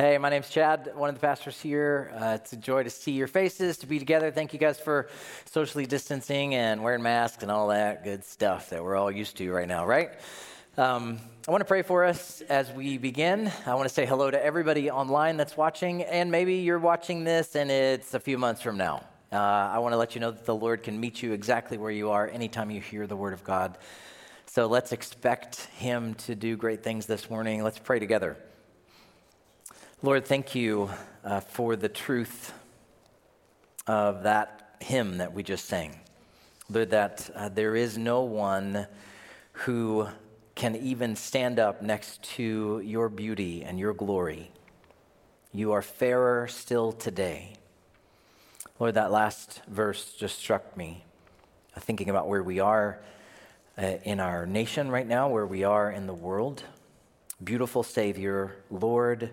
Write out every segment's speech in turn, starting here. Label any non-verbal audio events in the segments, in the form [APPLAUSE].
Hey, my name's Chad, one of the pastors here. Uh, it's a joy to see your faces, to be together. Thank you guys for socially distancing and wearing masks and all that good stuff that we're all used to right now, right? Um, I want to pray for us as we begin. I want to say hello to everybody online that's watching, and maybe you're watching this and it's a few months from now. Uh, I want to let you know that the Lord can meet you exactly where you are anytime you hear the word of God. So let's expect Him to do great things this morning. Let's pray together. Lord, thank you uh, for the truth of that hymn that we just sang. Lord, that uh, there is no one who can even stand up next to your beauty and your glory. You are fairer still today. Lord, that last verse just struck me, thinking about where we are uh, in our nation right now, where we are in the world. Beautiful Savior, Lord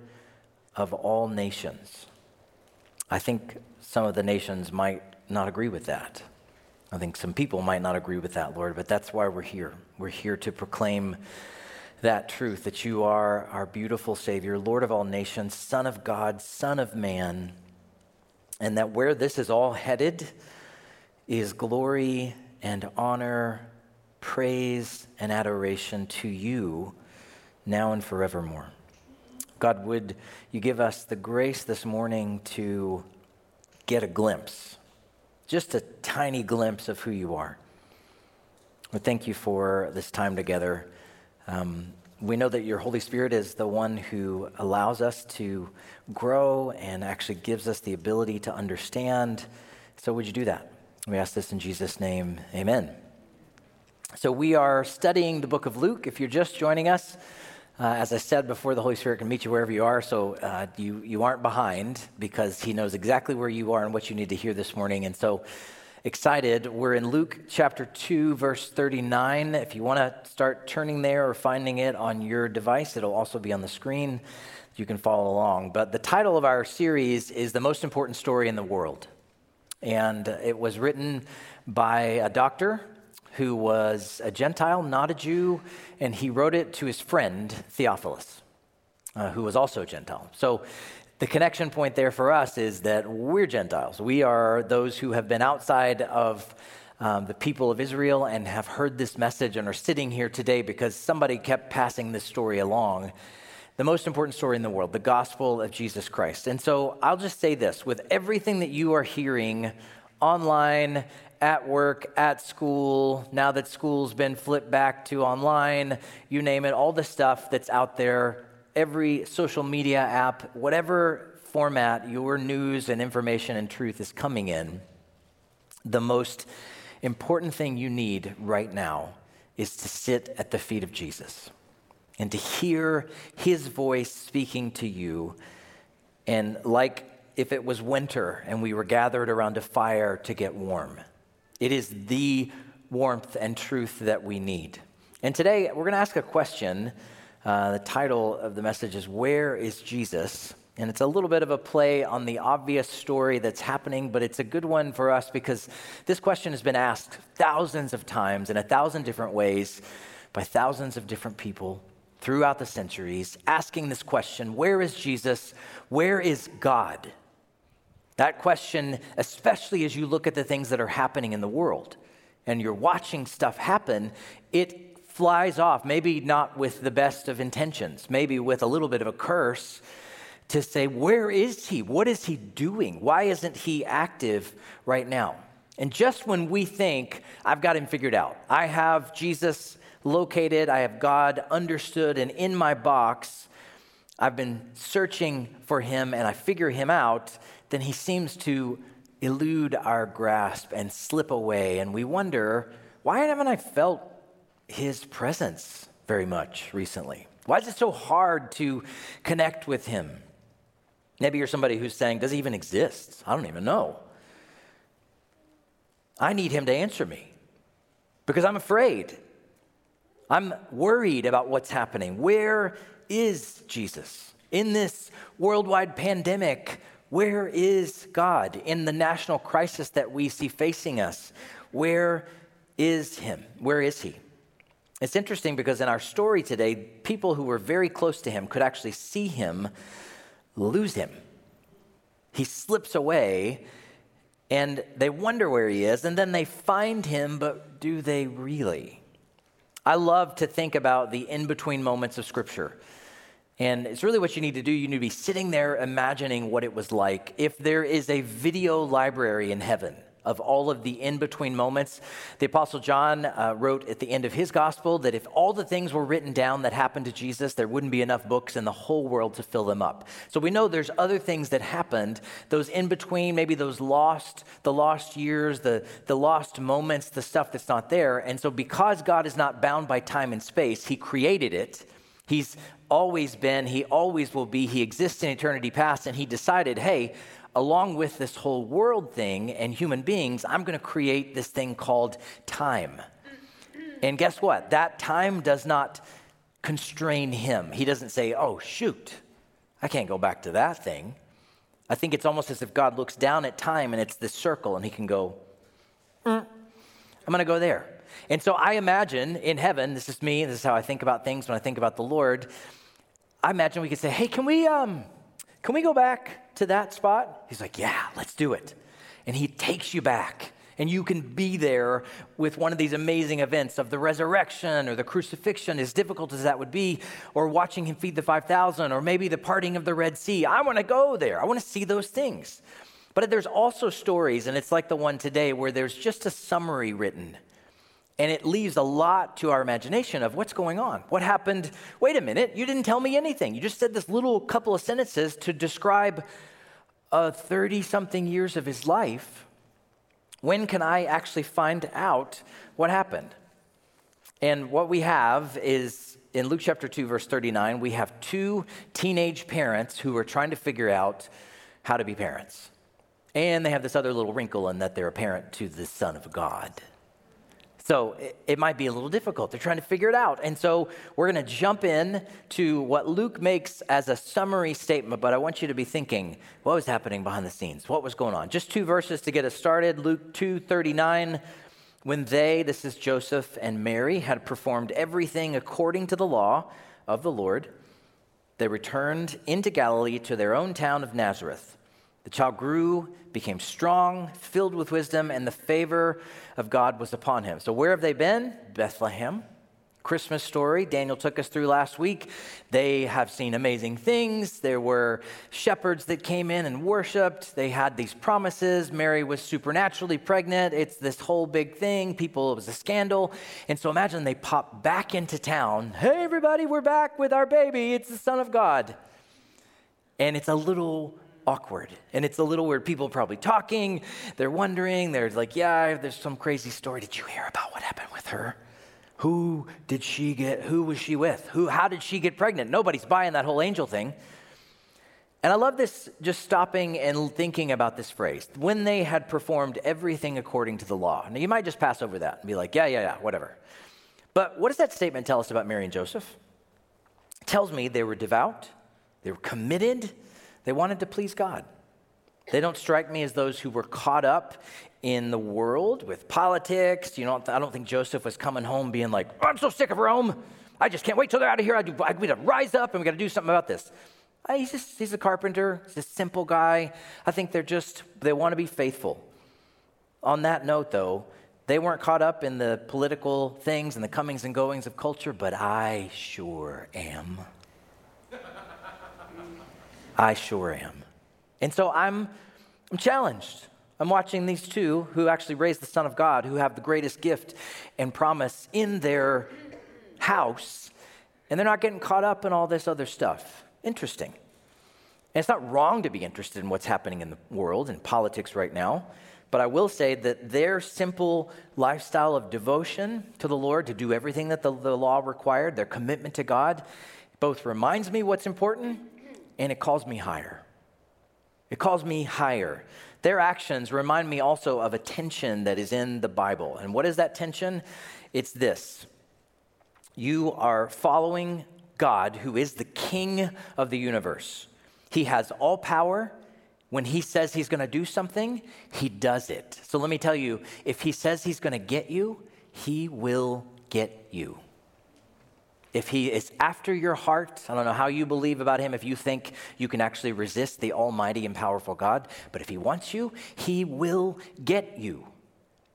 of all nations. I think some of the nations might not agree with that. I think some people might not agree with that, Lord, but that's why we're here. We're here to proclaim that truth that you are our beautiful Savior, Lord of all nations, Son of God, Son of man, and that where this is all headed is glory and honor, praise and adoration to you now and forevermore. God, would you give us the grace this morning to get a glimpse, just a tiny glimpse of who you are? We thank you for this time together. Um, we know that your Holy Spirit is the one who allows us to grow and actually gives us the ability to understand. So, would you do that? We ask this in Jesus' name. Amen. So, we are studying the book of Luke. If you're just joining us, uh, as I said before, the Holy Spirit can meet you wherever you are, so uh, you, you aren't behind because He knows exactly where you are and what you need to hear this morning. And so, excited. We're in Luke chapter 2, verse 39. If you want to start turning there or finding it on your device, it'll also be on the screen. You can follow along. But the title of our series is The Most Important Story in the World. And it was written by a doctor who was a Gentile, not a Jew, and he wrote it to his friend Theophilus, uh, who was also a Gentile. So the connection point there for us is that we're Gentiles. We are those who have been outside of um, the people of Israel and have heard this message and are sitting here today because somebody kept passing this story along. The most important story in the world, the gospel of Jesus Christ. And so I'll just say this with everything that you are hearing online at work, at school, now that school's been flipped back to online, you name it, all the stuff that's out there, every social media app, whatever format your news and information and truth is coming in, the most important thing you need right now is to sit at the feet of Jesus and to hear his voice speaking to you. And like if it was winter and we were gathered around a fire to get warm it is the warmth and truth that we need. And today we're going to ask a question. Uh, the title of the message is Where is Jesus? And it's a little bit of a play on the obvious story that's happening, but it's a good one for us because this question has been asked thousands of times in a thousand different ways by thousands of different people throughout the centuries, asking this question Where is Jesus? Where is God? That question, especially as you look at the things that are happening in the world and you're watching stuff happen, it flies off, maybe not with the best of intentions, maybe with a little bit of a curse to say, Where is he? What is he doing? Why isn't he active right now? And just when we think, I've got him figured out, I have Jesus located, I have God understood and in my box, I've been searching for him and I figure him out then he seems to elude our grasp and slip away. And we wonder, why haven't I felt his presence very much recently? Why is it so hard to connect with him? Maybe you're somebody who's saying, does he even exist? I don't even know. I need him to answer me because I'm afraid. I'm worried about what's happening. Where is Jesus? In this worldwide pandemic, where is God in the national crisis that we see facing us? Where is Him? Where is He? It's interesting because in our story today, people who were very close to Him could actually see Him lose him. He slips away and they wonder where he is, and then they find him, but do they really? I love to think about the in between moments of Scripture. And it's really what you need to do. You need to be sitting there imagining what it was like. If there is a video library in heaven, of all of the in between moments. The Apostle John uh, wrote at the end of his gospel that if all the things were written down that happened to Jesus, there wouldn't be enough books in the whole world to fill them up. So we know there's other things that happened, those in between, maybe those lost, the lost years, the, the lost moments, the stuff that's not there. And so because God is not bound by time and space, he created it. He's always been, he always will be, he exists in eternity past, and he decided, hey, along with this whole world thing and human beings, I'm going to create this thing called time. And guess what? That time does not constrain him. He doesn't say, oh, shoot, I can't go back to that thing. I think it's almost as if God looks down at time and it's this circle and he can go, mm, I'm going to go there. And so I imagine in heaven, this is me, this is how I think about things when I think about the Lord. I imagine we could say, hey, can we, um, can we go back to that spot? He's like, Yeah, let's do it. And he takes you back. And you can be there with one of these amazing events of the resurrection or the crucifixion, as difficult as that would be, or watching him feed the 5,000, or maybe the parting of the Red Sea. I want to go there. I want to see those things. But there's also stories, and it's like the one today, where there's just a summary written and it leaves a lot to our imagination of what's going on. What happened? Wait a minute, you didn't tell me anything. You just said this little couple of sentences to describe 30 something years of his life. When can I actually find out what happened? And what we have is in Luke chapter 2, verse 39, we have two teenage parents who are trying to figure out how to be parents. And they have this other little wrinkle in that they're a parent to the Son of God. So it, it, might be a little difficult. They're trying to figure it out. And so we're going to jump in to what Luke makes as a summary statement, but I want you to be thinking what was happening behind the scenes? What was going on? Just two verses to get us started. Luke 2:39 when they, this is Joseph and Mary, had performed everything according to the law of the Lord, they returned into Galilee to their own town of Nazareth. The child grew, became strong, filled with wisdom, and the favor of God was upon him. So, where have they been? Bethlehem. Christmas story Daniel took us through last week. They have seen amazing things. There were shepherds that came in and worshiped. They had these promises. Mary was supernaturally pregnant. It's this whole big thing. People, it was a scandal. And so imagine they pop back into town. Hey, everybody, we're back with our baby. It's the Son of God. And it's a little awkward. And it's a little weird. People probably talking, they're wondering, they're like, yeah, there's some crazy story. Did you hear about what happened with her? Who did she get? Who was she with? Who, how did she get pregnant? Nobody's buying that whole angel thing. And I love this just stopping and thinking about this phrase when they had performed everything according to the law. Now, you might just pass over that and be like, yeah, yeah, yeah, whatever. But what does that statement tell us about Mary and Joseph? It tells me they were devout, they were committed, they wanted to please God. They don't strike me as those who were caught up in the world with politics. You know, I don't think Joseph was coming home being like, oh, I'm so sick of Rome. I just can't wait till they're out of here. I, do, I got to rise up and we got to do something about this. Uh, he's just, he's a carpenter. He's a simple guy. I think they're just, they want to be faithful. On that note, though, they weren't caught up in the political things and the comings and goings of culture, but I sure am. I sure am. And so I'm, I'm challenged. I'm watching these two who actually raised the Son of God, who have the greatest gift and promise in their house, and they're not getting caught up in all this other stuff. Interesting. And it's not wrong to be interested in what's happening in the world and politics right now, but I will say that their simple lifestyle of devotion to the Lord, to do everything that the, the law required, their commitment to God, both reminds me what's important and it calls me higher. It calls me higher. Their actions remind me also of a tension that is in the Bible. And what is that tension? It's this you are following God, who is the king of the universe. He has all power. When he says he's going to do something, he does it. So let me tell you if he says he's going to get you, he will get you. If he is after your heart, I don't know how you believe about him, if you think you can actually resist the almighty and powerful God, but if he wants you, he will get you.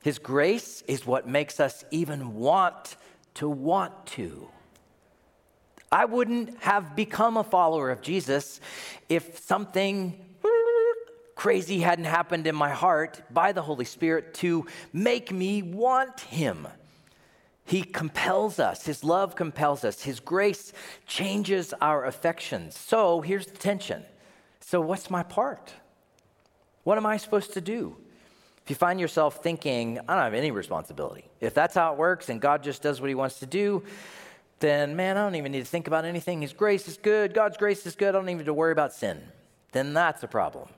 His grace is what makes us even want to want to. I wouldn't have become a follower of Jesus if something crazy hadn't happened in my heart by the Holy Spirit to make me want Him. He compels us, His love compels us, His grace changes our affections. So here's the tension. So, what's my part? What am I supposed to do? If you find yourself thinking, I don't have any responsibility, if that's how it works and God just does what He wants to do, then man, I don't even need to think about anything. His grace is good, God's grace is good, I don't even need to worry about sin. Then that's a problem.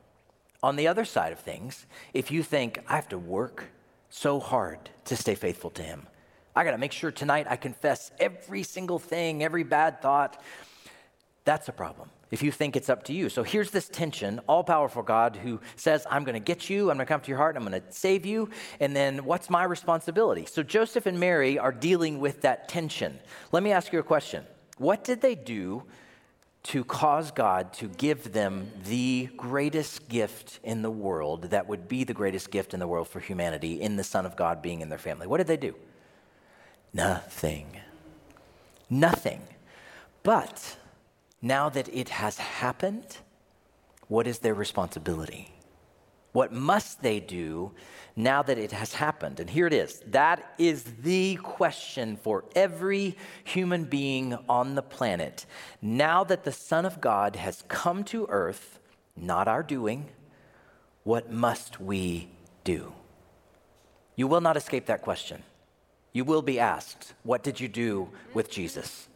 On the other side of things, if you think, I have to work so hard to stay faithful to Him, I got to make sure tonight I confess every single thing, every bad thought. That's a problem if you think it's up to you. So here's this tension all powerful God who says, I'm going to get you, I'm going to come to your heart, I'm going to save you. And then what's my responsibility? So Joseph and Mary are dealing with that tension. Let me ask you a question What did they do to cause God to give them the greatest gift in the world that would be the greatest gift in the world for humanity in the Son of God being in their family? What did they do? Nothing. Nothing. But now that it has happened, what is their responsibility? What must they do now that it has happened? And here it is. That is the question for every human being on the planet. Now that the Son of God has come to earth, not our doing, what must we do? You will not escape that question. You will be asked, What did you do with Jesus?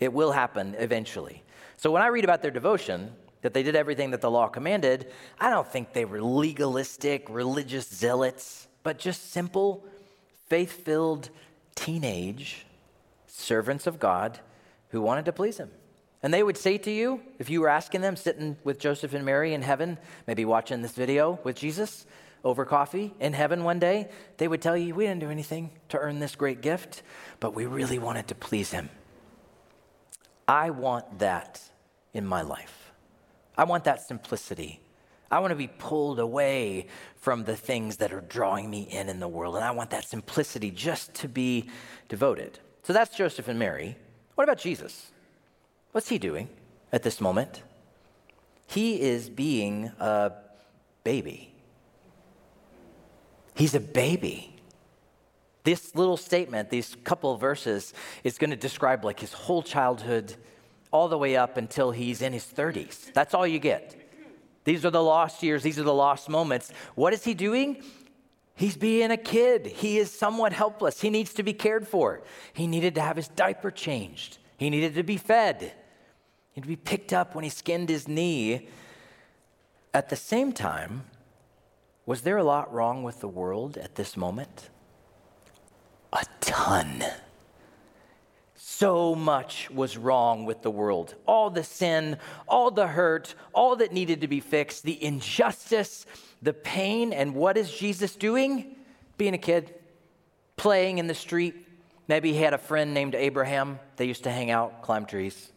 It will happen eventually. So when I read about their devotion, that they did everything that the law commanded, I don't think they were legalistic, religious zealots, but just simple, faith filled teenage servants of God who wanted to please Him. And they would say to you, if you were asking them, sitting with Joseph and Mary in heaven, maybe watching this video with Jesus, over coffee in heaven one day, they would tell you, We didn't do anything to earn this great gift, but we really wanted to please Him. I want that in my life. I want that simplicity. I want to be pulled away from the things that are drawing me in in the world. And I want that simplicity just to be devoted. So that's Joseph and Mary. What about Jesus? What's he doing at this moment? He is being a baby. He's a baby. This little statement, these couple verses, is going to describe like his whole childhood all the way up until he's in his 30s. That's all you get. These are the lost years, these are the lost moments. What is he doing? He's being a kid. He is somewhat helpless. He needs to be cared for. He needed to have his diaper changed. He needed to be fed. He had to be picked up when he skinned his knee. At the same time, was there a lot wrong with the world at this moment? A ton. So much was wrong with the world. All the sin, all the hurt, all that needed to be fixed, the injustice, the pain. And what is Jesus doing? Being a kid, playing in the street. Maybe he had a friend named Abraham. They used to hang out, climb trees.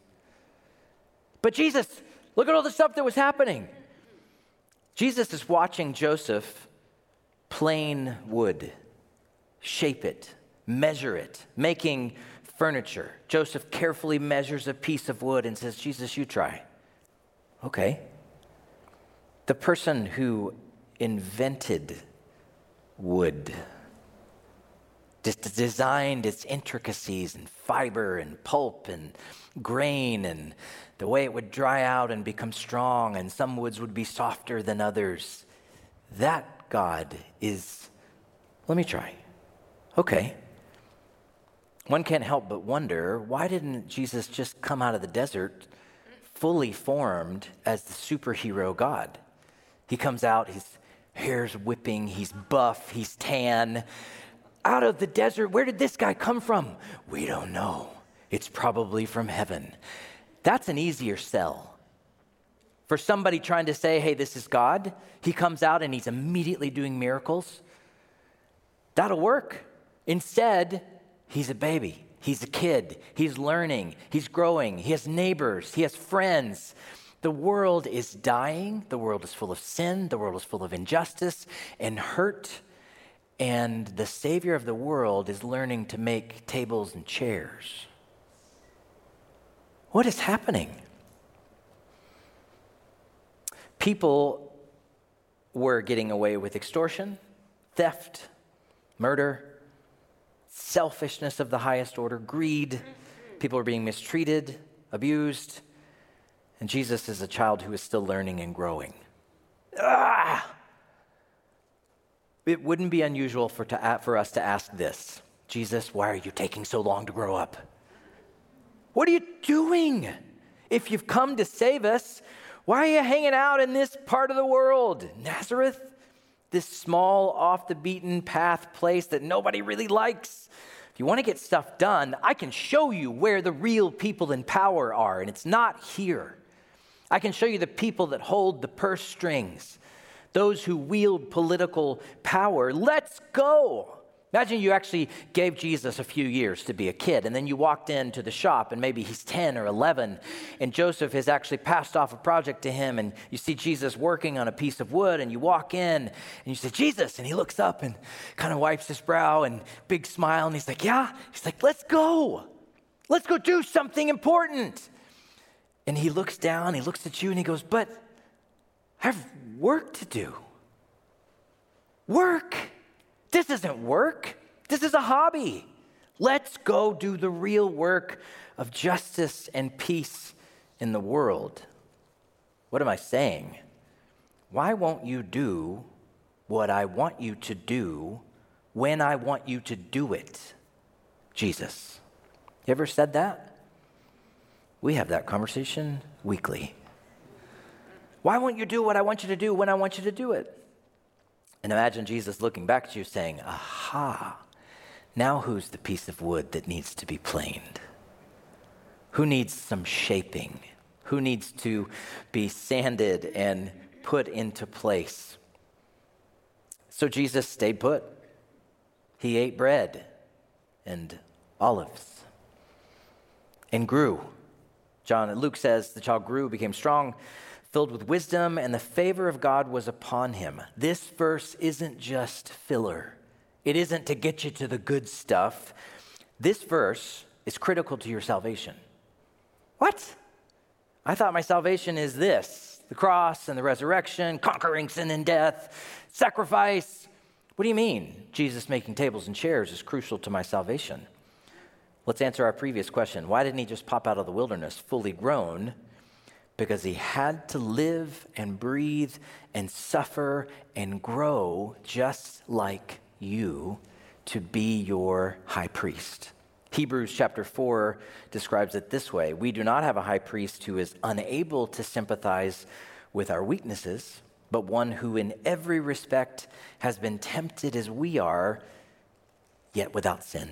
But Jesus, look at all the stuff that was happening. Jesus is watching Joseph plane wood, shape it, measure it, making furniture. Joseph carefully measures a piece of wood and says, Jesus, you try. Okay. The person who invented wood, just designed its intricacies and fiber and pulp and grain and the way it would dry out and become strong, and some woods would be softer than others. That God is, let me try. Okay. One can't help but wonder why didn't Jesus just come out of the desert fully formed as the superhero God? He comes out, his hair's whipping, he's buff, he's tan. Out of the desert, where did this guy come from? We don't know. It's probably from heaven. That's an easier sell. For somebody trying to say, hey, this is God, he comes out and he's immediately doing miracles. That'll work. Instead, he's a baby. He's a kid. He's learning. He's growing. He has neighbors. He has friends. The world is dying. The world is full of sin. The world is full of injustice and hurt. And the Savior of the world is learning to make tables and chairs. What is happening? People were getting away with extortion, theft, murder, selfishness of the highest order, greed. People are being mistreated, abused. And Jesus is a child who is still learning and growing. Ah! It wouldn't be unusual for, to, for us to ask this Jesus, why are you taking so long to grow up? What are you doing? If you've come to save us, why are you hanging out in this part of the world? Nazareth? This small, off the beaten path place that nobody really likes. If you want to get stuff done, I can show you where the real people in power are, and it's not here. I can show you the people that hold the purse strings, those who wield political power. Let's go. Imagine you actually gave Jesus a few years to be a kid, and then you walked into the shop, and maybe he's 10 or 11, and Joseph has actually passed off a project to him, and you see Jesus working on a piece of wood, and you walk in, and you say, Jesus, and he looks up and kind of wipes his brow and big smile, and he's like, Yeah. He's like, Let's go. Let's go do something important. And he looks down, he looks at you, and he goes, But I have work to do. Work. This isn't work, this is a hobby. Let's go do the real work of justice and peace in the world. What am I saying? Why won't you do what I want you to do when I want you to do it? Jesus. You ever said that? We have that conversation weekly. Why won't you do what I want you to do when I want you to do it? And imagine Jesus looking back at you saying, Aha, now who's the piece of wood that needs to be planed? Who needs some shaping? Who needs to be sanded and put into place? So Jesus stayed put. He ate bread and olives and grew. John and Luke says the child grew, became strong, filled with wisdom, and the favor of God was upon him. This verse isn't just filler, it isn't to get you to the good stuff. This verse is critical to your salvation. What? I thought my salvation is this the cross and the resurrection, conquering sin and death, sacrifice. What do you mean? Jesus making tables and chairs is crucial to my salvation. Let's answer our previous question. Why didn't he just pop out of the wilderness fully grown because he had to live and breathe and suffer and grow just like you to be your high priest. Hebrews chapter 4 describes it this way We do not have a high priest who is unable to sympathize with our weaknesses, but one who in every respect has been tempted as we are, yet without sin.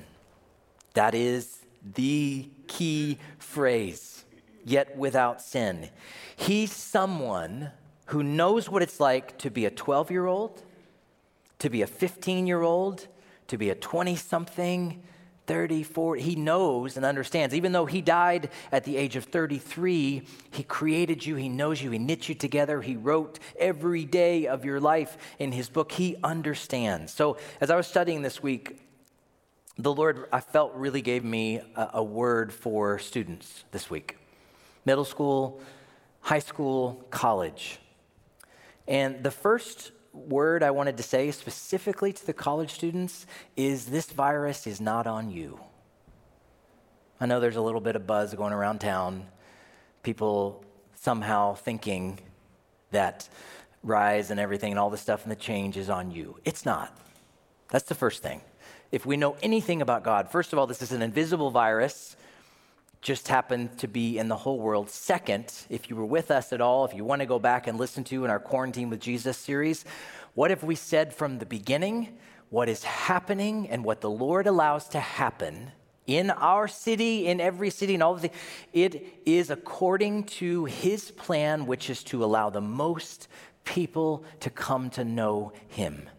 That is the key phrase yet without sin. He's someone who knows what it's like to be a 12 year old, to be a 15 year old, to be a 20 something, 30, 40. He knows and understands. Even though he died at the age of 33, he created you, he knows you, he knit you together, he wrote every day of your life in his book. He understands. So, as I was studying this week, the Lord, I felt, really gave me a, a word for students this week middle school, high school, college. And the first word I wanted to say specifically to the college students is this virus is not on you. I know there's a little bit of buzz going around town, people somehow thinking that rise and everything and all the stuff and the change is on you. It's not. That's the first thing. If we know anything about God, first of all, this is an invisible virus just happened to be in the whole world. Second, if you were with us at all, if you want to go back and listen to in our Quarantine with Jesus series, what if we said from the beginning what is happening and what the Lord allows to happen in our city, in every city, and all of the it is according to his plan, which is to allow the most people to come to know him.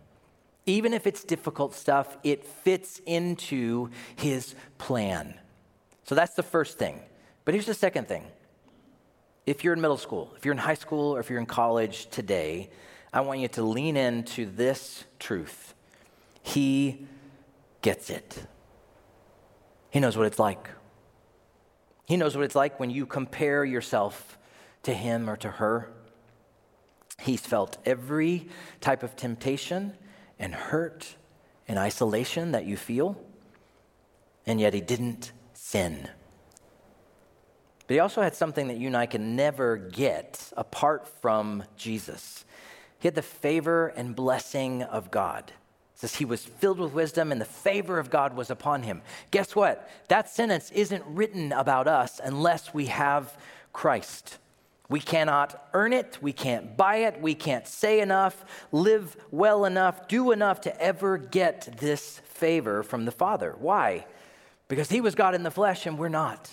Even if it's difficult stuff, it fits into his plan. So that's the first thing. But here's the second thing. If you're in middle school, if you're in high school, or if you're in college today, I want you to lean into this truth. He gets it. He knows what it's like. He knows what it's like when you compare yourself to him or to her. He's felt every type of temptation and hurt and isolation that you feel, and yet he didn't sin. But he also had something that you and I can never get apart from Jesus. He had the favor and blessing of God. It says he was filled with wisdom and the favor of God was upon him. Guess what? That sentence isn't written about us unless we have Christ. We cannot earn it, we can't buy it, we can't say enough, live well enough, do enough to ever get this favor from the Father. Why? Because he was God in the flesh and we're not.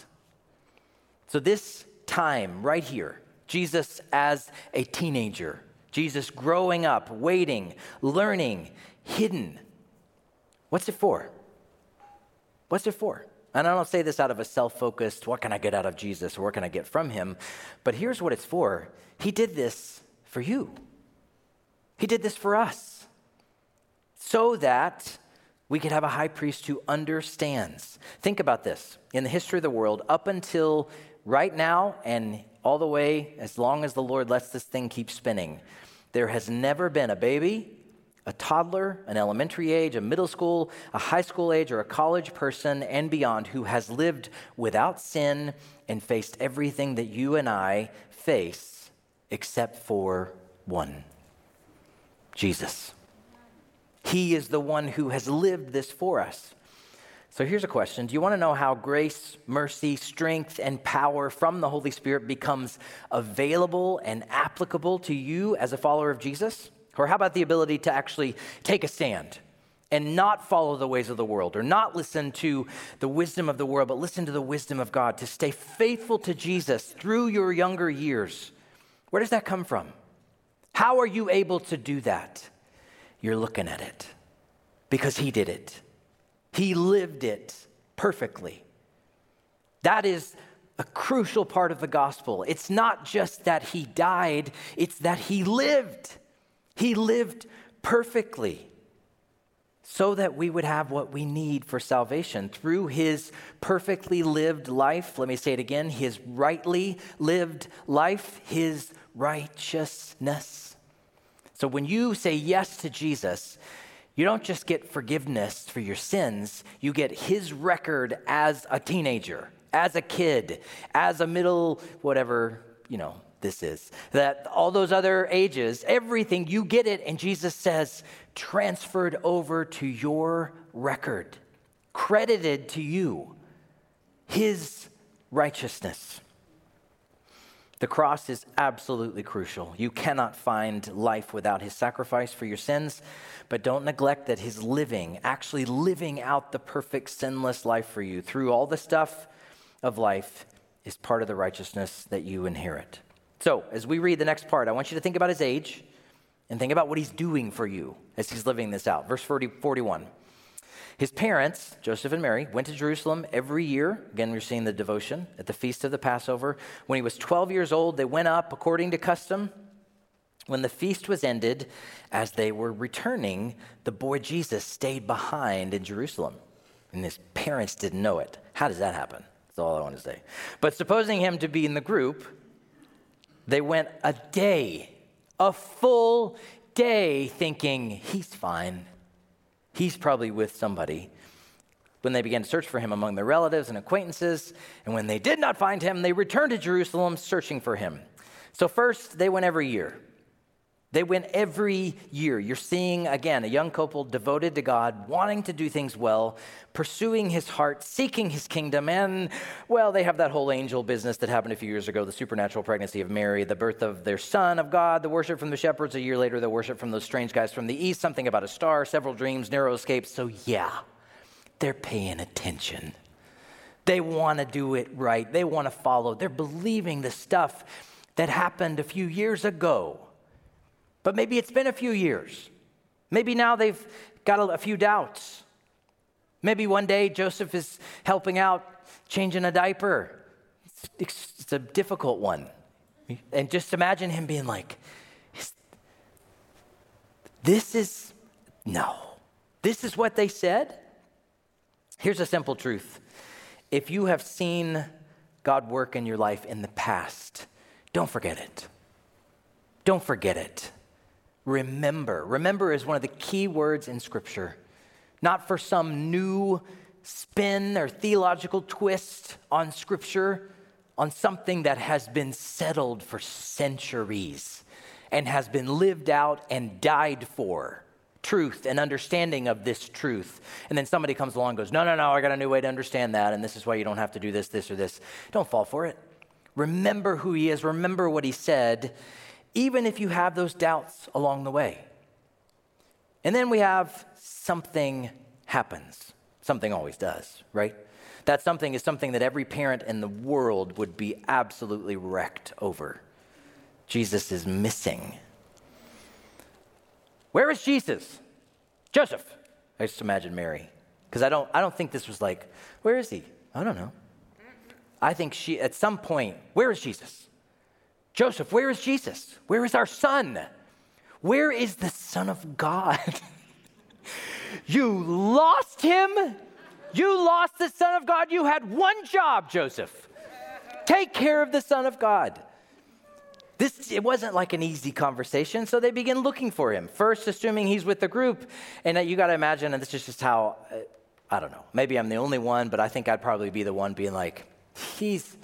So, this time right here, Jesus as a teenager, Jesus growing up, waiting, learning, hidden. What's it for? What's it for? And I don't say this out of a self focused, what can I get out of Jesus or what can I get from him? But here's what it's for He did this for you, He did this for us so that we could have a high priest who understands. Think about this in the history of the world, up until right now and all the way as long as the Lord lets this thing keep spinning, there has never been a baby, a toddler, an elementary age, a middle school, a high school age, or a college person and beyond who has lived without sin and faced everything that you and I face except for one Jesus. He is the one who has lived this for us. So here's a question Do you want to know how grace, mercy, strength, and power from the Holy Spirit becomes available and applicable to you as a follower of Jesus? Or how about the ability to actually take a stand and not follow the ways of the world or not listen to the wisdom of the world, but listen to the wisdom of God, to stay faithful to Jesus through your younger years? Where does that come from? How are you able to do that? You're looking at it because He did it, He lived it perfectly. That is a crucial part of the gospel. It's not just that He died, it's that He lived. He lived perfectly so that we would have what we need for salvation through his perfectly lived life. Let me say it again his rightly lived life, his righteousness. So when you say yes to Jesus, you don't just get forgiveness for your sins, you get his record as a teenager, as a kid, as a middle, whatever, you know, this is. That all those other ages, everything, you get it, and Jesus says, transferred over to your record, credited to you, his righteousness. The cross is absolutely crucial. You cannot find life without his sacrifice for your sins, but don't neglect that his living, actually living out the perfect sinless life for you through all the stuff of life, is part of the righteousness that you inherit. So, as we read the next part, I want you to think about his age and think about what he's doing for you as he's living this out. Verse 40, 41. His parents, Joseph and Mary, went to Jerusalem every year. Again, we're seeing the devotion at the feast of the Passover. When he was 12 years old, they went up according to custom. When the feast was ended, as they were returning, the boy Jesus stayed behind in Jerusalem. And his parents didn't know it. How does that happen? That's all I want to say. But supposing him to be in the group, they went a day, a full day, thinking, he's fine. He's probably with somebody. When they began to search for him among their relatives and acquaintances, and when they did not find him, they returned to Jerusalem searching for him. So, first, they went every year. They win every year. You're seeing, again, a young couple devoted to God, wanting to do things well, pursuing his heart, seeking his kingdom. And, well, they have that whole angel business that happened a few years ago the supernatural pregnancy of Mary, the birth of their son of God, the worship from the shepherds. A year later, the worship from those strange guys from the east, something about a star, several dreams, narrow escapes. So, yeah, they're paying attention. They want to do it right, they want to follow. They're believing the stuff that happened a few years ago but maybe it's been a few years. Maybe now they've got a, few doubts. Maybe one day Joseph is helping out, changing a diaper. It's, it's a difficult one. And just imagine him being like, This is, no, this is what they said? Here's a simple truth if you have seen God work in your life in the past, don't forget it. Don't forget it. Remember. Remember is one of the key words in Scripture, not for some new spin or theological twist on Scripture, on something that has been settled for centuries and has been lived out and died for truth and understanding of this truth. And then somebody comes along and goes, No, no, no, I got a new way to understand that. And this is why you don't have to do this, this, or this. Don't fall for it. Remember who he is, remember what he said, even if you have those doubts along the way. And then we have something happens. Something always does, right? That something is something that every parent in the world would be absolutely wrecked over. Jesus is missing. Where is Jesus? Joseph. I just imagine Mary. Because I don't, I don't think this was like, where is he? I don't know. I think she, at some point, where is Jesus? Joseph, where is Jesus? Where is our son? Where is the Son of God? [LAUGHS] you lost him? You lost the Son of God? You had one job, Joseph. Take care of the Son of God. This, it wasn't like an easy conversation, so they begin looking for him. First, assuming he's with the group. And you got to imagine, and this is just how, uh, I don't know, maybe I'm the only one, but I think I'd probably be the one being like, he's,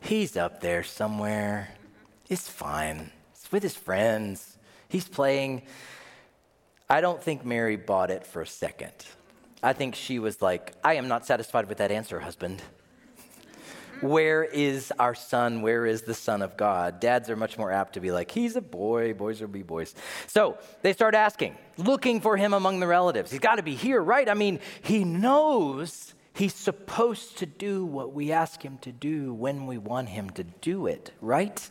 he's up there somewhere. It's fine. It's with his friends. He's playing. I don't think Mary bought it for a second. I think she was like, I am not satisfied with that answer, husband. Mm-hmm. Where is our son? Where is the son of God? Dads are much more apt to be like, he's a boy, boys will be boys. So they start asking, looking for him among the relatives. He's got to be here, right? I mean, he knows he's supposed to do what we ask him to do when we want him to do it, right?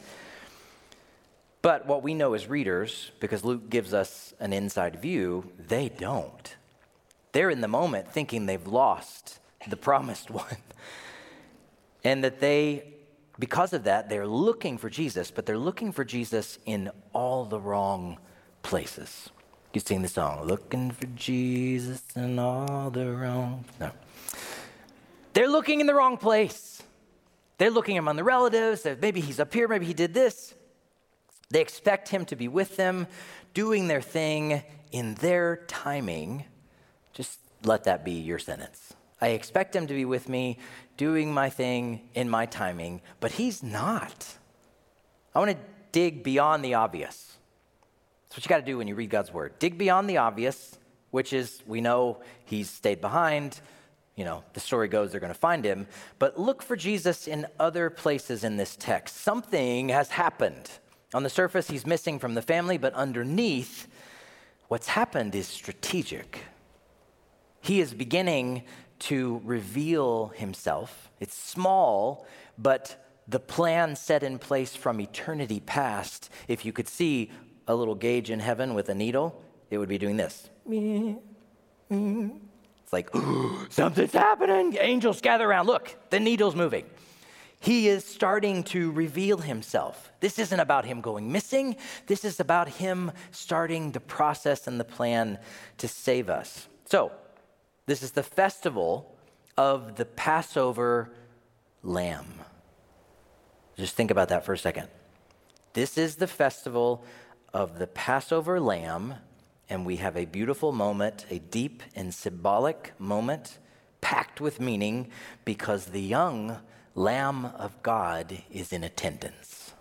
But what we know as readers, because Luke gives us an inside view, they don't. They're in the moment thinking they've lost the promised [LAUGHS] one. And that they, because of that, they're looking for Jesus, but they're looking for Jesus in all the wrong places. You sing the song, looking for Jesus in all the wrong. No. They're looking in the wrong place. They're looking among the relatives. Maybe he's up here, maybe he did this. They expect him to be with them, doing their thing in their timing. Just let that be your sentence. I expect him to be with me, doing my thing in my timing, but he's not. I want to dig beyond the obvious. That's what you got to do when you read God's word. Dig beyond the obvious, which is we know he's stayed behind. You know, the story goes they're going to find him. But look for Jesus in other places in this text. Something has happened. On the surface, he's missing from the family, but underneath, what's happened is strategic. He is beginning to reveal himself. It's small, but the plan set in place from eternity past, if you could see a little gauge in heaven with a needle, it would be doing this. It's like, [GASPS] something's happening. Angels gather around. Look, the needle's moving. He is starting to reveal himself. This isn't about him going missing. This is about him starting the process and the plan to save us. So, this is the festival of the Passover lamb. Just think about that for a second. This is the festival of the Passover lamb, and we have a beautiful moment, a deep and symbolic moment packed with meaning because the young Lamb of God is in attendance.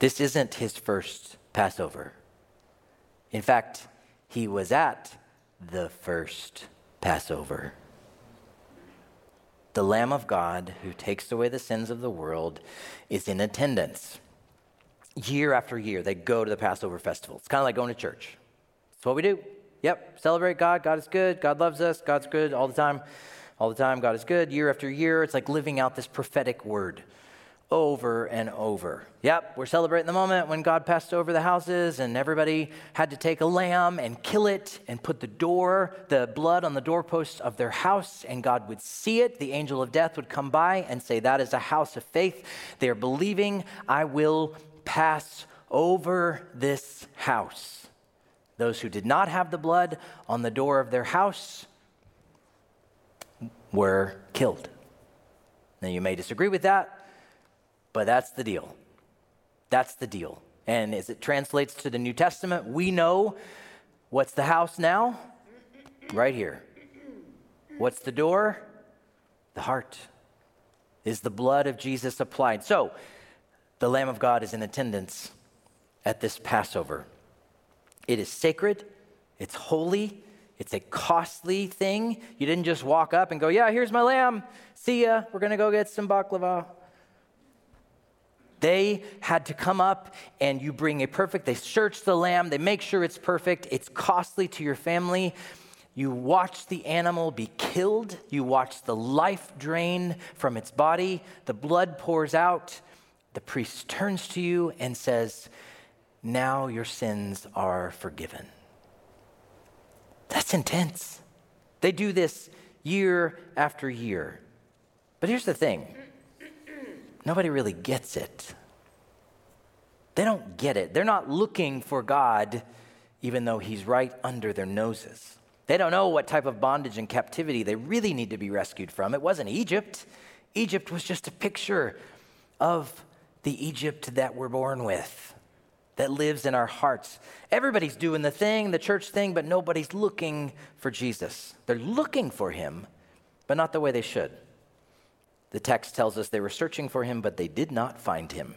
This isn't his first Passover. In fact, he was at the first Passover. The Lamb of God, who takes away the sins of the world, is in attendance. Year after year, they go to the Passover festival. It's kind of like going to church. It's what we do. Yep, celebrate God. God is good. God loves us. God's good all the time. All the time. God is good. Year after year, it's like living out this prophetic word over and over. Yep, we're celebrating the moment when God passed over the houses and everybody had to take a lamb and kill it and put the door, the blood on the doorposts of their house, and God would see it. The angel of death would come by and say, That is a house of faith. They are believing, I will pass over this house. Those who did not have the blood on the door of their house were killed. Now, you may disagree with that. But that's the deal. That's the deal. And as it translates to the New Testament, we know what's the house now? Right here. What's the door? The heart. Is the blood of Jesus applied? So, the Lamb of God is in attendance at this Passover. It is sacred, it's holy, it's a costly thing. You didn't just walk up and go, Yeah, here's my lamb. See ya. We're going to go get some baklava. They had to come up and you bring a perfect, they search the lamb, they make sure it's perfect, it's costly to your family. You watch the animal be killed, you watch the life drain from its body, the blood pours out. The priest turns to you and says, Now your sins are forgiven. That's intense. They do this year after year. But here's the thing nobody really gets it. They don't get it. They're not looking for God, even though He's right under their noses. They don't know what type of bondage and captivity they really need to be rescued from. It wasn't Egypt, Egypt was just a picture of the Egypt that we're born with, that lives in our hearts. Everybody's doing the thing, the church thing, but nobody's looking for Jesus. They're looking for Him, but not the way they should. The text tells us they were searching for him, but they did not find him.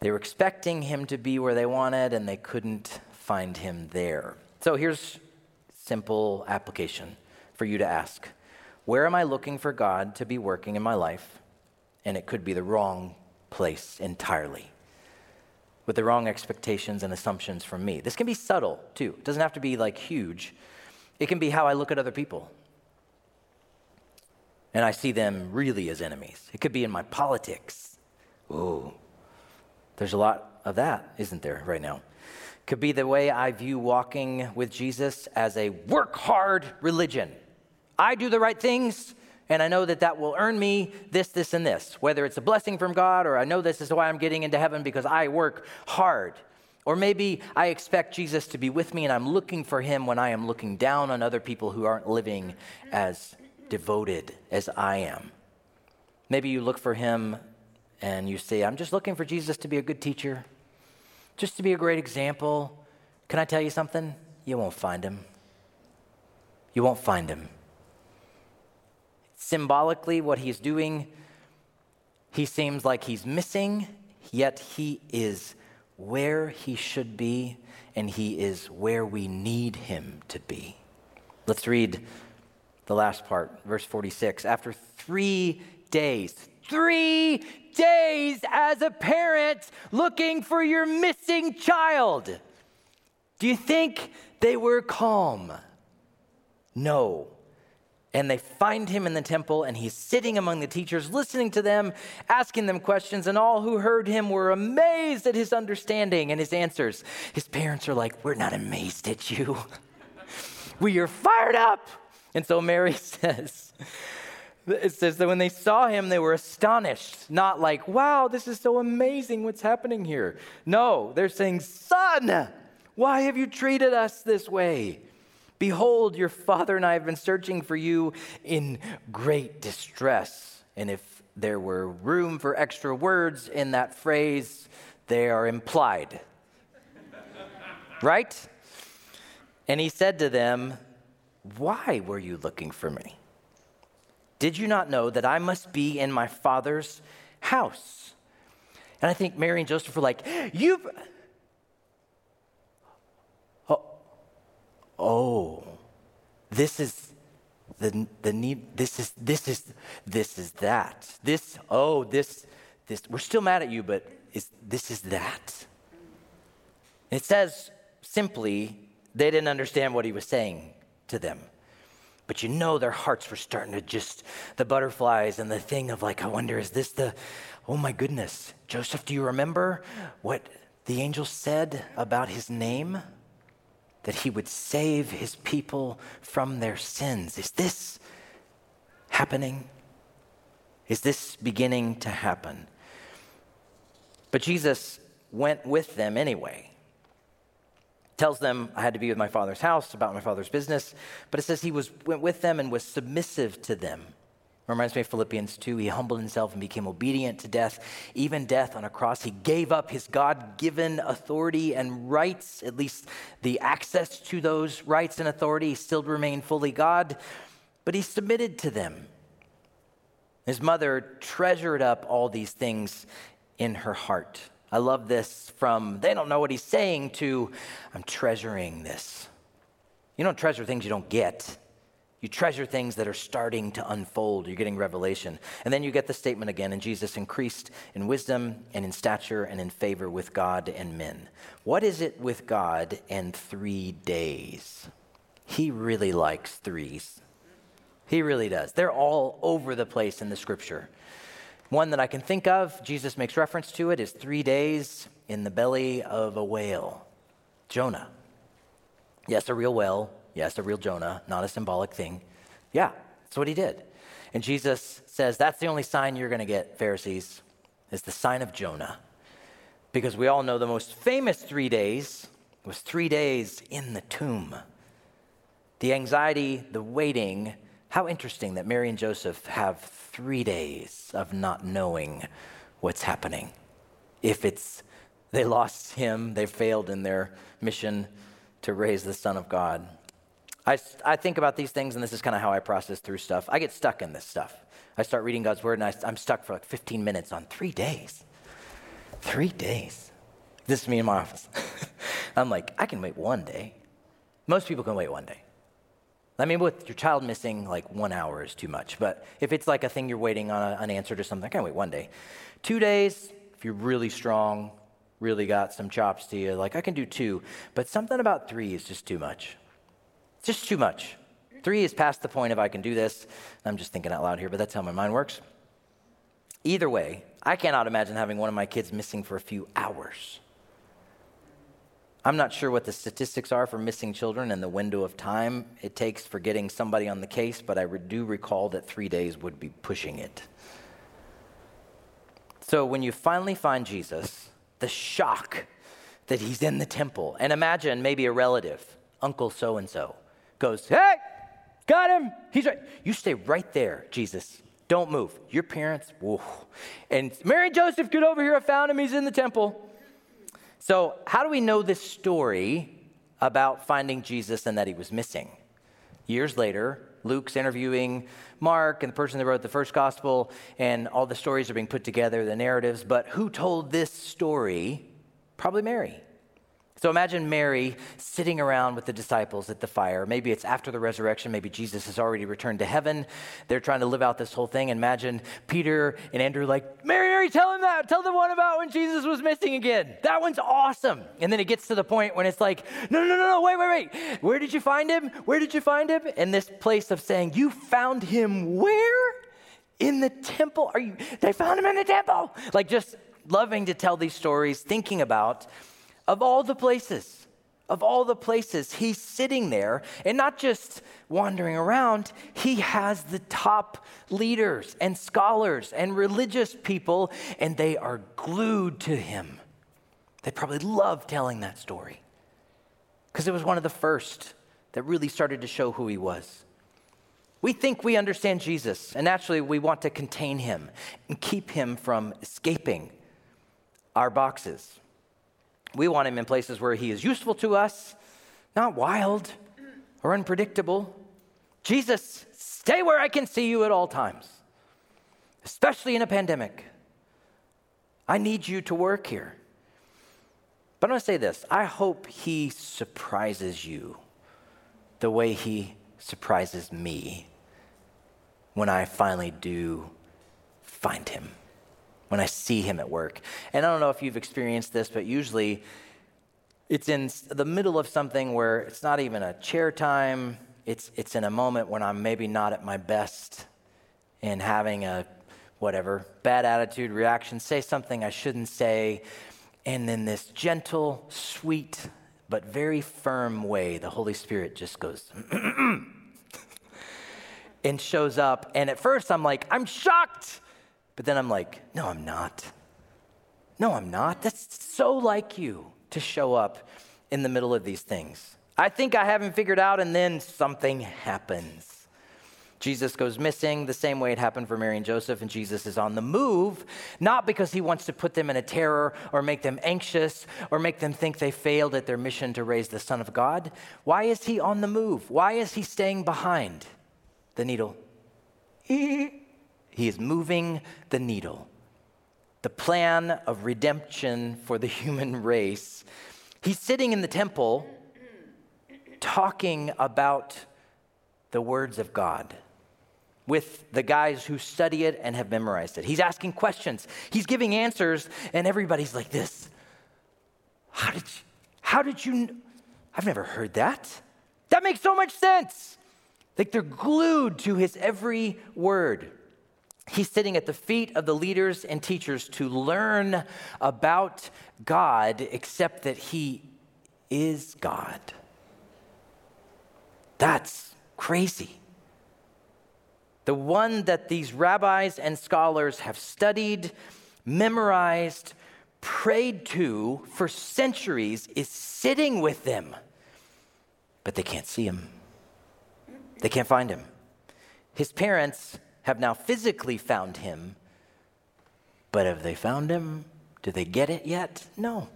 They were expecting him to be where they wanted, and they couldn't find him there. So here's simple application for you to ask Where am I looking for God to be working in my life? And it could be the wrong place entirely, with the wrong expectations and assumptions from me. This can be subtle too, it doesn't have to be like huge. It can be how I look at other people and I see them really as enemies. It could be in my politics. Whoa. There's a lot of that, isn't there, right now? Could be the way I view walking with Jesus as a work hard religion. I do the right things, and I know that that will earn me this, this, and this. Whether it's a blessing from God, or I know this is why I'm getting into heaven because I work hard. Or maybe I expect Jesus to be with me and I'm looking for him when I am looking down on other people who aren't living as devoted as I am. Maybe you look for him and you say, I'm just looking for Jesus to be a good teacher, just to be a great example. Can I tell you something? You won't find him. You won't find him. Symbolically, what he's doing, he seems like he's missing, yet he is where he should be, and he is where we need him to be. Let's read the last part, verse 46. After three days, three days as a parent looking for your missing child, do you think they were calm? No. And they find him in the temple, and he's sitting among the teachers, listening to them, asking them questions, and all who heard him were amazed at his understanding and his answers. His parents are like, We're not amazed at you. [LAUGHS] we are fired up. And so Mary [LAUGHS] says, it says that when they saw him, they were astonished. Not like, wow, this is so amazing what's happening here. No, they're saying, Son, why have you treated us this way? Behold, your father and I have been searching for you in great distress. And if there were room for extra words in that phrase, they are implied. right? And he said to them, why were you looking for me? Did you not know that I must be in my father's house? And I think Mary and Joseph were like, You. Oh, this is the, the need. This is, this is, this is that. This, oh, this, this. We're still mad at you, but is, this is that. It says simply, they didn't understand what he was saying to them. But you know their hearts were starting to just, the butterflies and the thing of like, I wonder, is this the, oh my goodness. Joseph, do you remember what the angel said about his name? That he would save his people from their sins. Is this happening? Is this beginning to happen? But Jesus went with them anyway tells them I had to be with my father's house about my father's business, but it says he was went with them and was submissive to them. Reminds me of Philippians 2. He humbled himself and became obedient to death, even death on a cross. He gave up his God given authority and rights, at least the access to those rights and authority. He still remained fully God, but he submitted to them. His mother treasured up all these things in her heart. I love this from they don't know what he's saying to I'm treasuring this. You don't treasure things you don't get. You treasure things that are starting to unfold. You're getting revelation. And then you get the statement again, and Jesus increased in wisdom and in stature and in favor with God and men. What is it with God and three days? He really likes threes. He really does. They're all over the place in the scripture. One that I can think of, Jesus makes reference to it, is three days in the belly of a whale. Jonah. Yes, a real whale. Yes, a real Jonah, not a symbolic thing. Yeah, that's what he did. And Jesus says, That's the only sign you're going to get, Pharisees, is the sign of Jonah. Because we all know the most famous three days was three days in the tomb. The anxiety, the waiting, how interesting that Mary and Joseph have three days of not knowing what's happening. If it's they lost him, they failed in their mission to raise the Son of God. I, I think about these things, and this is kind of how I process through stuff. I get stuck in this stuff. I start reading God's word, and I, I'm stuck for like 15 minutes on three days. Three days. This is me in my office. [LAUGHS] I'm like, I can wait one day. Most people can wait one day. I mean, with your child missing, like one hour is too much. But if it's like a thing you're waiting on a, an answer to something, I can wait one day. Two days, if you're really strong, really got some chops to you, like I can do two. But something about three is just too much. Just too much. Three is past the point of I can do this. I'm just thinking out loud here, but that's how my mind works. Either way, I cannot imagine having one of my kids missing for a few hours. I'm not sure what the statistics are for missing children and the window of time it takes for getting somebody on the case, but I do recall that three days would be pushing it. So when you finally find Jesus, the shock that he's in the temple, and imagine maybe a relative, Uncle so and so, goes, Hey, got him. He's right. You stay right there, Jesus. Don't move. Your parents, whoa. And Mary and Joseph, get over here. I found him. He's in the temple. So, how do we know this story about finding Jesus and that he was missing? Years later, Luke's interviewing Mark and the person that wrote the first gospel, and all the stories are being put together, the narratives. But who told this story? Probably Mary. So imagine Mary sitting around with the disciples at the fire. Maybe it's after the resurrection. Maybe Jesus has already returned to heaven. They're trying to live out this whole thing. Imagine Peter and Andrew like, Mary, Mary, tell him that. Tell the one about when Jesus was missing again. That one's awesome. And then it gets to the point when it's like, no, no, no, no, wait, wait, wait. Where did you find him? Where did you find him? And this place of saying, you found him where? In the temple. Are you? They found him in the temple. Like just loving to tell these stories, thinking about of all the places, of all the places, he's sitting there and not just wandering around, he has the top leaders and scholars and religious people, and they are glued to him. They probably love telling that story because it was one of the first that really started to show who he was. We think we understand Jesus, and naturally we want to contain him and keep him from escaping our boxes. We want him in places where he is useful to us, not wild or unpredictable. Jesus, stay where I can see you at all times, especially in a pandemic. I need you to work here. But I'm going to say this I hope he surprises you the way he surprises me when I finally do find him when I see him at work. And I don't know if you've experienced this, but usually it's in the middle of something where it's not even a chair time, it's, it's in a moment when I'm maybe not at my best and having a whatever, bad attitude, reaction, say something I shouldn't say. And then this gentle, sweet, but very firm way, the Holy Spirit just goes [CLEARS THROAT] and shows up. And at first I'm like, I'm shocked. But then I'm like, no, I'm not. No, I'm not. That's so like you to show up in the middle of these things. I think I haven't figured out, and then something happens. Jesus goes missing the same way it happened for Mary and Joseph, and Jesus is on the move, not because he wants to put them in a terror or make them anxious or make them think they failed at their mission to raise the Son of God. Why is he on the move? Why is he staying behind the needle? [LAUGHS] He is moving the needle. The plan of redemption for the [LAUGHS] human race. He's sitting in the temple talking about the words of God with the guys who study it and have memorized it. He's asking questions, he's giving answers, and everybody's like this. How did you, how did you, I've never heard that. That makes so much sense. Like they're glued to his every word. He's sitting at the feet of the leaders and teachers to learn about God, except that he is God. That's crazy the one that these rabbis and scholars have studied, memorized, prayed to for centuries, is sitting with them, but they can't see him. They can't find him. His parents have now physically found him, but have they found him? Do they get it yet? No,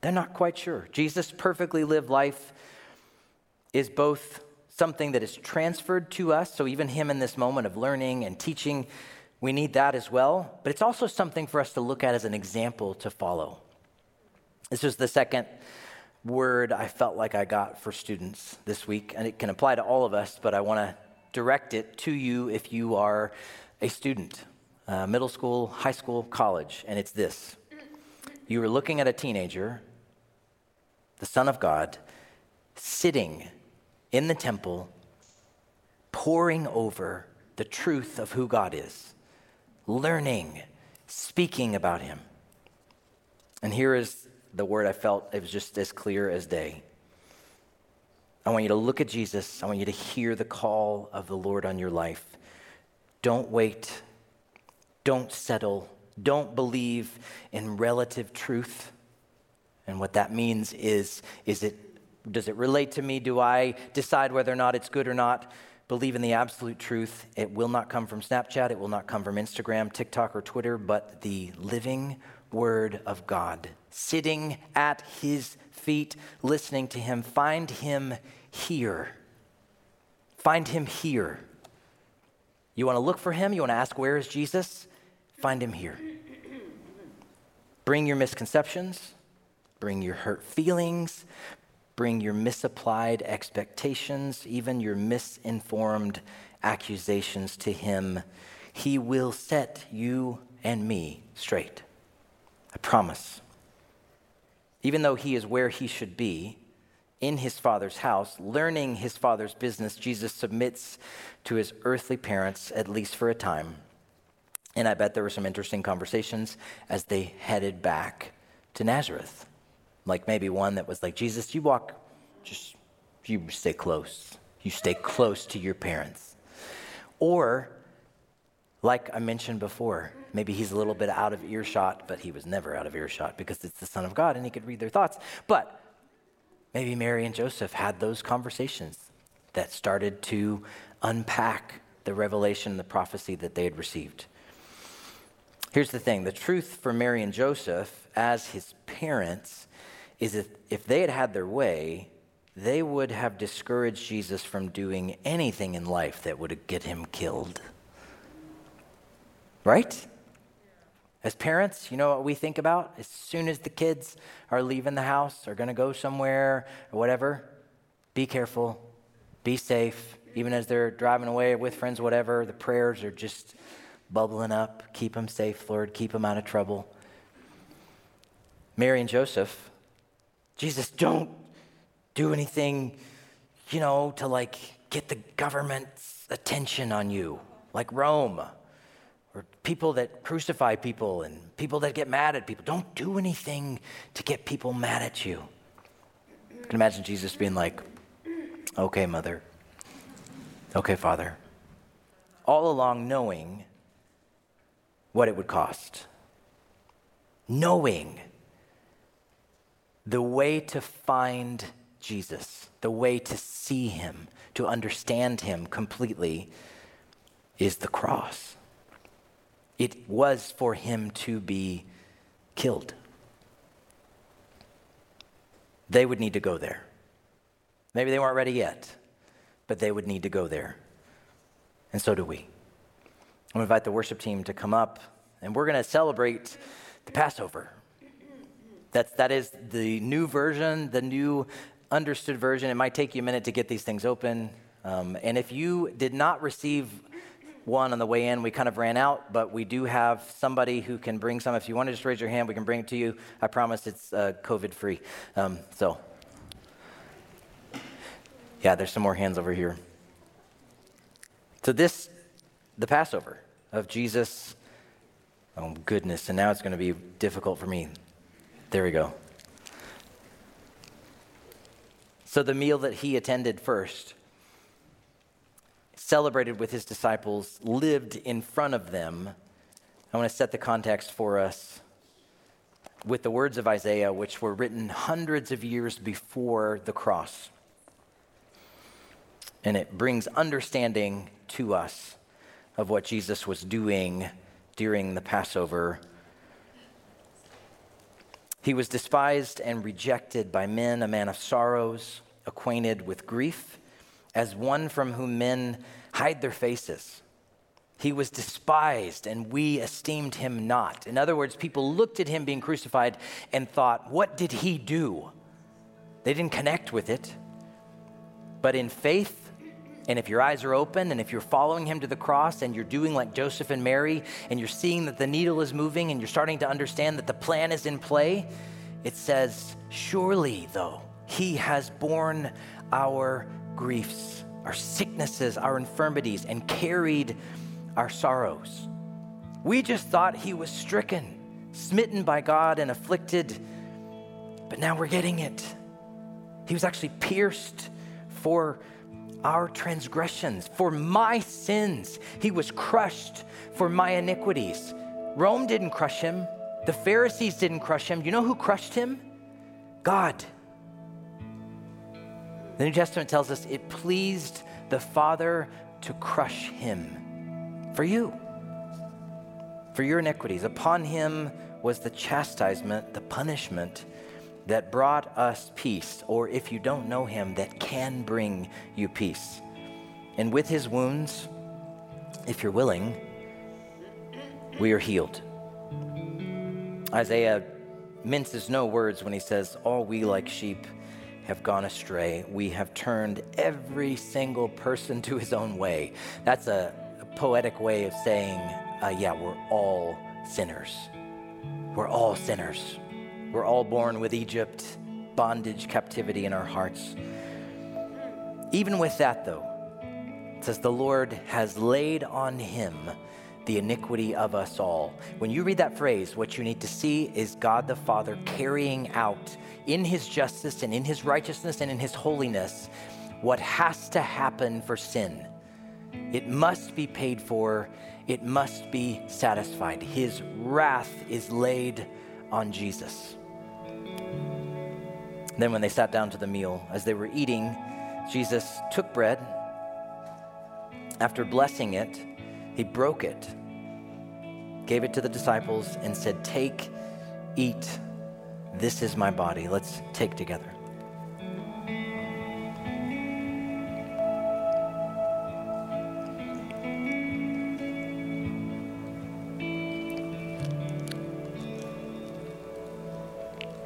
they're not quite sure. Jesus' perfectly lived life is both something that is transferred to us. So, even him in this moment of learning and teaching, we need that as well. But it's also something for us to look at as an example to follow. This was the second word I felt like I got for students this week, and it can apply to all of us, but I want to direct it to you if you are a student, uh, middle school, high school, college, and it's this. You are looking at a teenager, the Son of God, sitting in the temple, poring over the truth of who God is, learning, speaking about Him. And here is the word I felt it was just as clear as day. I want you to look at Jesus. I want you to hear the call of the Lord on your life. Don't wait. Don't settle. Don't believe in relative truth. And what that means is, is it does it relate to me? Do I decide whether or not it's good or not? Believe in the absolute truth. It will not come from Snapchat, it will not come from Instagram, TikTok, or Twitter, but the living Word of God. Sitting at His feet, listening to Him. Find Him here. Find Him here. You want to look for Him? You want to ask, Where is Jesus? Find Him here. Bring your misconceptions, bring your hurt feelings, bring your misapplied expectations, even your misinformed accusations to Him. He will set you and me straight. I promise. Even though He is where He should be, in his father's house, learning his father's business, Jesus submits to his earthly parents, at least for a time. And I bet there were some interesting conversations as they headed back to Nazareth. Like maybe one that was like, Jesus, you walk, just, you stay close. You stay close to your parents. Or, like I mentioned before, maybe he's a little bit out of earshot, but he was never out of earshot because it's the Son of God and he could read their thoughts. But maybe Mary and Joseph had those conversations that started to unpack the revelation, and the prophecy that they had received. Here's the thing the truth for Mary and Joseph as his parents is that if they had had their way, they would have discouraged Jesus from doing anything in life that would get him killed. Right? As parents, you know what we think about? As soon as the kids are leaving the house or going to go somewhere or whatever, be careful, be safe. Even as they're driving away with friends, whatever, the prayers are just bubbling up. Keep them safe, Lord. Keep them out of trouble. Mary and Joseph Jesus, don't do anything, you know, to like get the government's attention on you, like Rome, or people that crucify people and people that get mad at people. Don't do anything to get people mad at you. I can imagine Jesus being like, okay, mother. Okay, father. All along knowing what it would cost. Knowing the way to find Jesus, the way to see him, to understand him completely, is the cross. It was for him to be killed. They would need to go there. Maybe they weren't ready yet, but they would need to go there. And so do we. I'm going to invite the worship team to come up, and we're going to celebrate the Passover. That's, that is the new version, the new understood version. It might take you a minute to get these things open. Um, and if you did not receive one on the way in, we kind of ran out, but we do have somebody who can bring some. If you want to just raise your hand, we can bring it to you. I promise it's uh, COVID free. Um, so, yeah, there's some more hands over here. So, this, the Passover of Jesus. Oh, goodness. And now it's going to be difficult for me. There we go. So, the meal that he attended first, celebrated with his disciples, lived in front of them. I want to set the context for us with the words of Isaiah, which were written hundreds of years before the cross. And it brings understanding to us of what Jesus was doing during the Passover he was despised and rejected by men, a man of sorrows, acquainted with grief, as one from whom men hide their faces. He was despised, and we esteemed him not. In other words, people looked at him being crucified and thought, What did he do? They didn't connect with it. But in faith, and if your eyes are open and if you're following him to the cross and you're doing like Joseph and Mary and you're seeing that the needle is moving and you're starting to understand that the plan is in play, it says, Surely, though, he has borne our griefs, our sicknesses, our infirmities, and carried our sorrows. We just thought he was stricken, smitten by God, and afflicted, but now we're getting it. He was actually pierced for our transgressions, for my sins. He was crushed for my iniquities. Rome didn't crush him, the Pharisees didn't crush him. You know who crushed him? God. The New Testament tells us it pleased the Father to crush him for you, for your iniquities. Upon him was the chastisement, the punishment that brought us peace, or if you don't know him, that can bring you peace. And with his wounds, if you're willing, we are healed. Isaiah minces no words when he says, All we like sheep have gone astray. We have turned every single person to his own way. That's a, a poetic way of saying, uh, Yeah, we're all sinners. We're all sinners. We're all born with Egypt, bondage, captivity in our hearts. Even with that, though, it says, The Lord has laid on him the iniquity of us all. When you read that phrase, what you need to see is God the Father carrying out in his justice and in his righteousness and in his holiness what has to happen for sin. It must be paid for, it must be satisfied. His wrath is laid on Jesus. Then, when they sat down to the meal, as they were eating, Jesus took bread. After blessing it, he broke it, gave it to the disciples, and said, Take, eat. This is my body. Let's take together.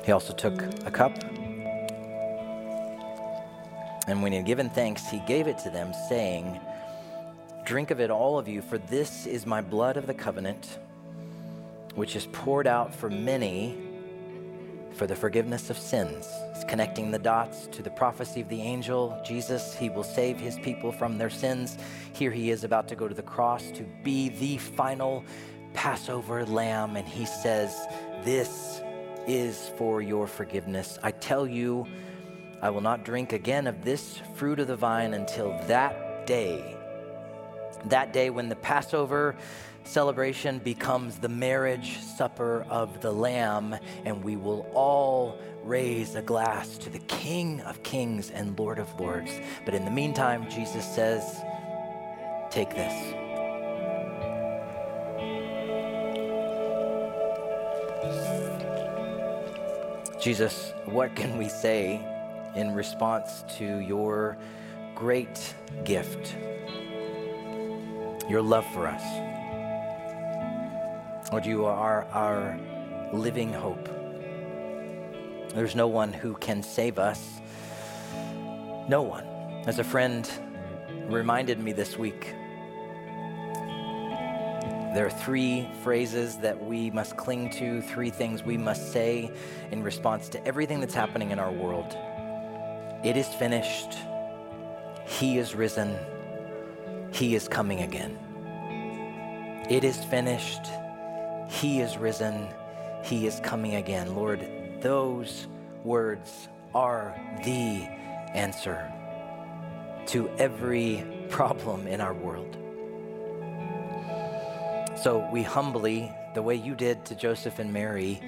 He also took a cup. And when he had given thanks, he gave it to them, saying, Drink of it, all of you, for this is my blood of the covenant, which is poured out for many for the forgiveness of sins. It's connecting the dots to the prophecy of the angel. Jesus, he will save his people from their sins. Here he is about to go to the cross to be the final Passover lamb. And he says, This is for your forgiveness. I tell you, I will not drink again of this fruit of the vine until that day. That day when the Passover celebration becomes the marriage supper of the Lamb, and we will all raise a glass to the King of Kings and Lord of Lords. But in the meantime, Jesus says, Take this. Jesus, what can we say in response to your great gift, your love for us? Lord, you are our living hope. There's no one who can save us. No one. As a friend reminded me this week, there are three phrases that we must cling to, three things we must say in response to everything that's happening in our world. It is finished. He is risen. He is coming again. It is finished. He is risen. He is coming again. Lord, those words are the answer to every problem in our world. So we humbly, the way you did to Joseph and Mary,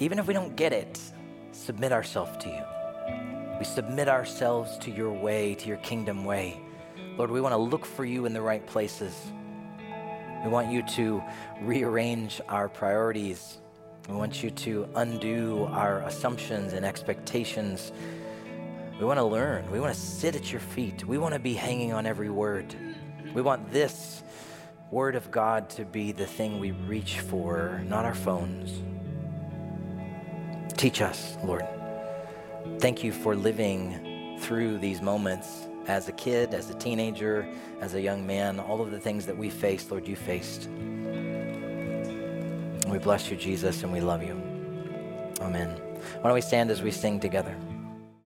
even if we don't get it, submit ourselves to you. We submit ourselves to your way, to your kingdom way. Lord, we want to look for you in the right places. We want you to rearrange our priorities. We want you to undo our assumptions and expectations. We want to learn. We want to sit at your feet. We want to be hanging on every word. We want this word of God to be the thing we reach for, not our phones. Teach us, Lord. Thank you for living through these moments as a kid, as a teenager, as a young man, all of the things that we faced, Lord, you faced. We bless you, Jesus, and we love you. Amen. Why don't we stand as we sing together?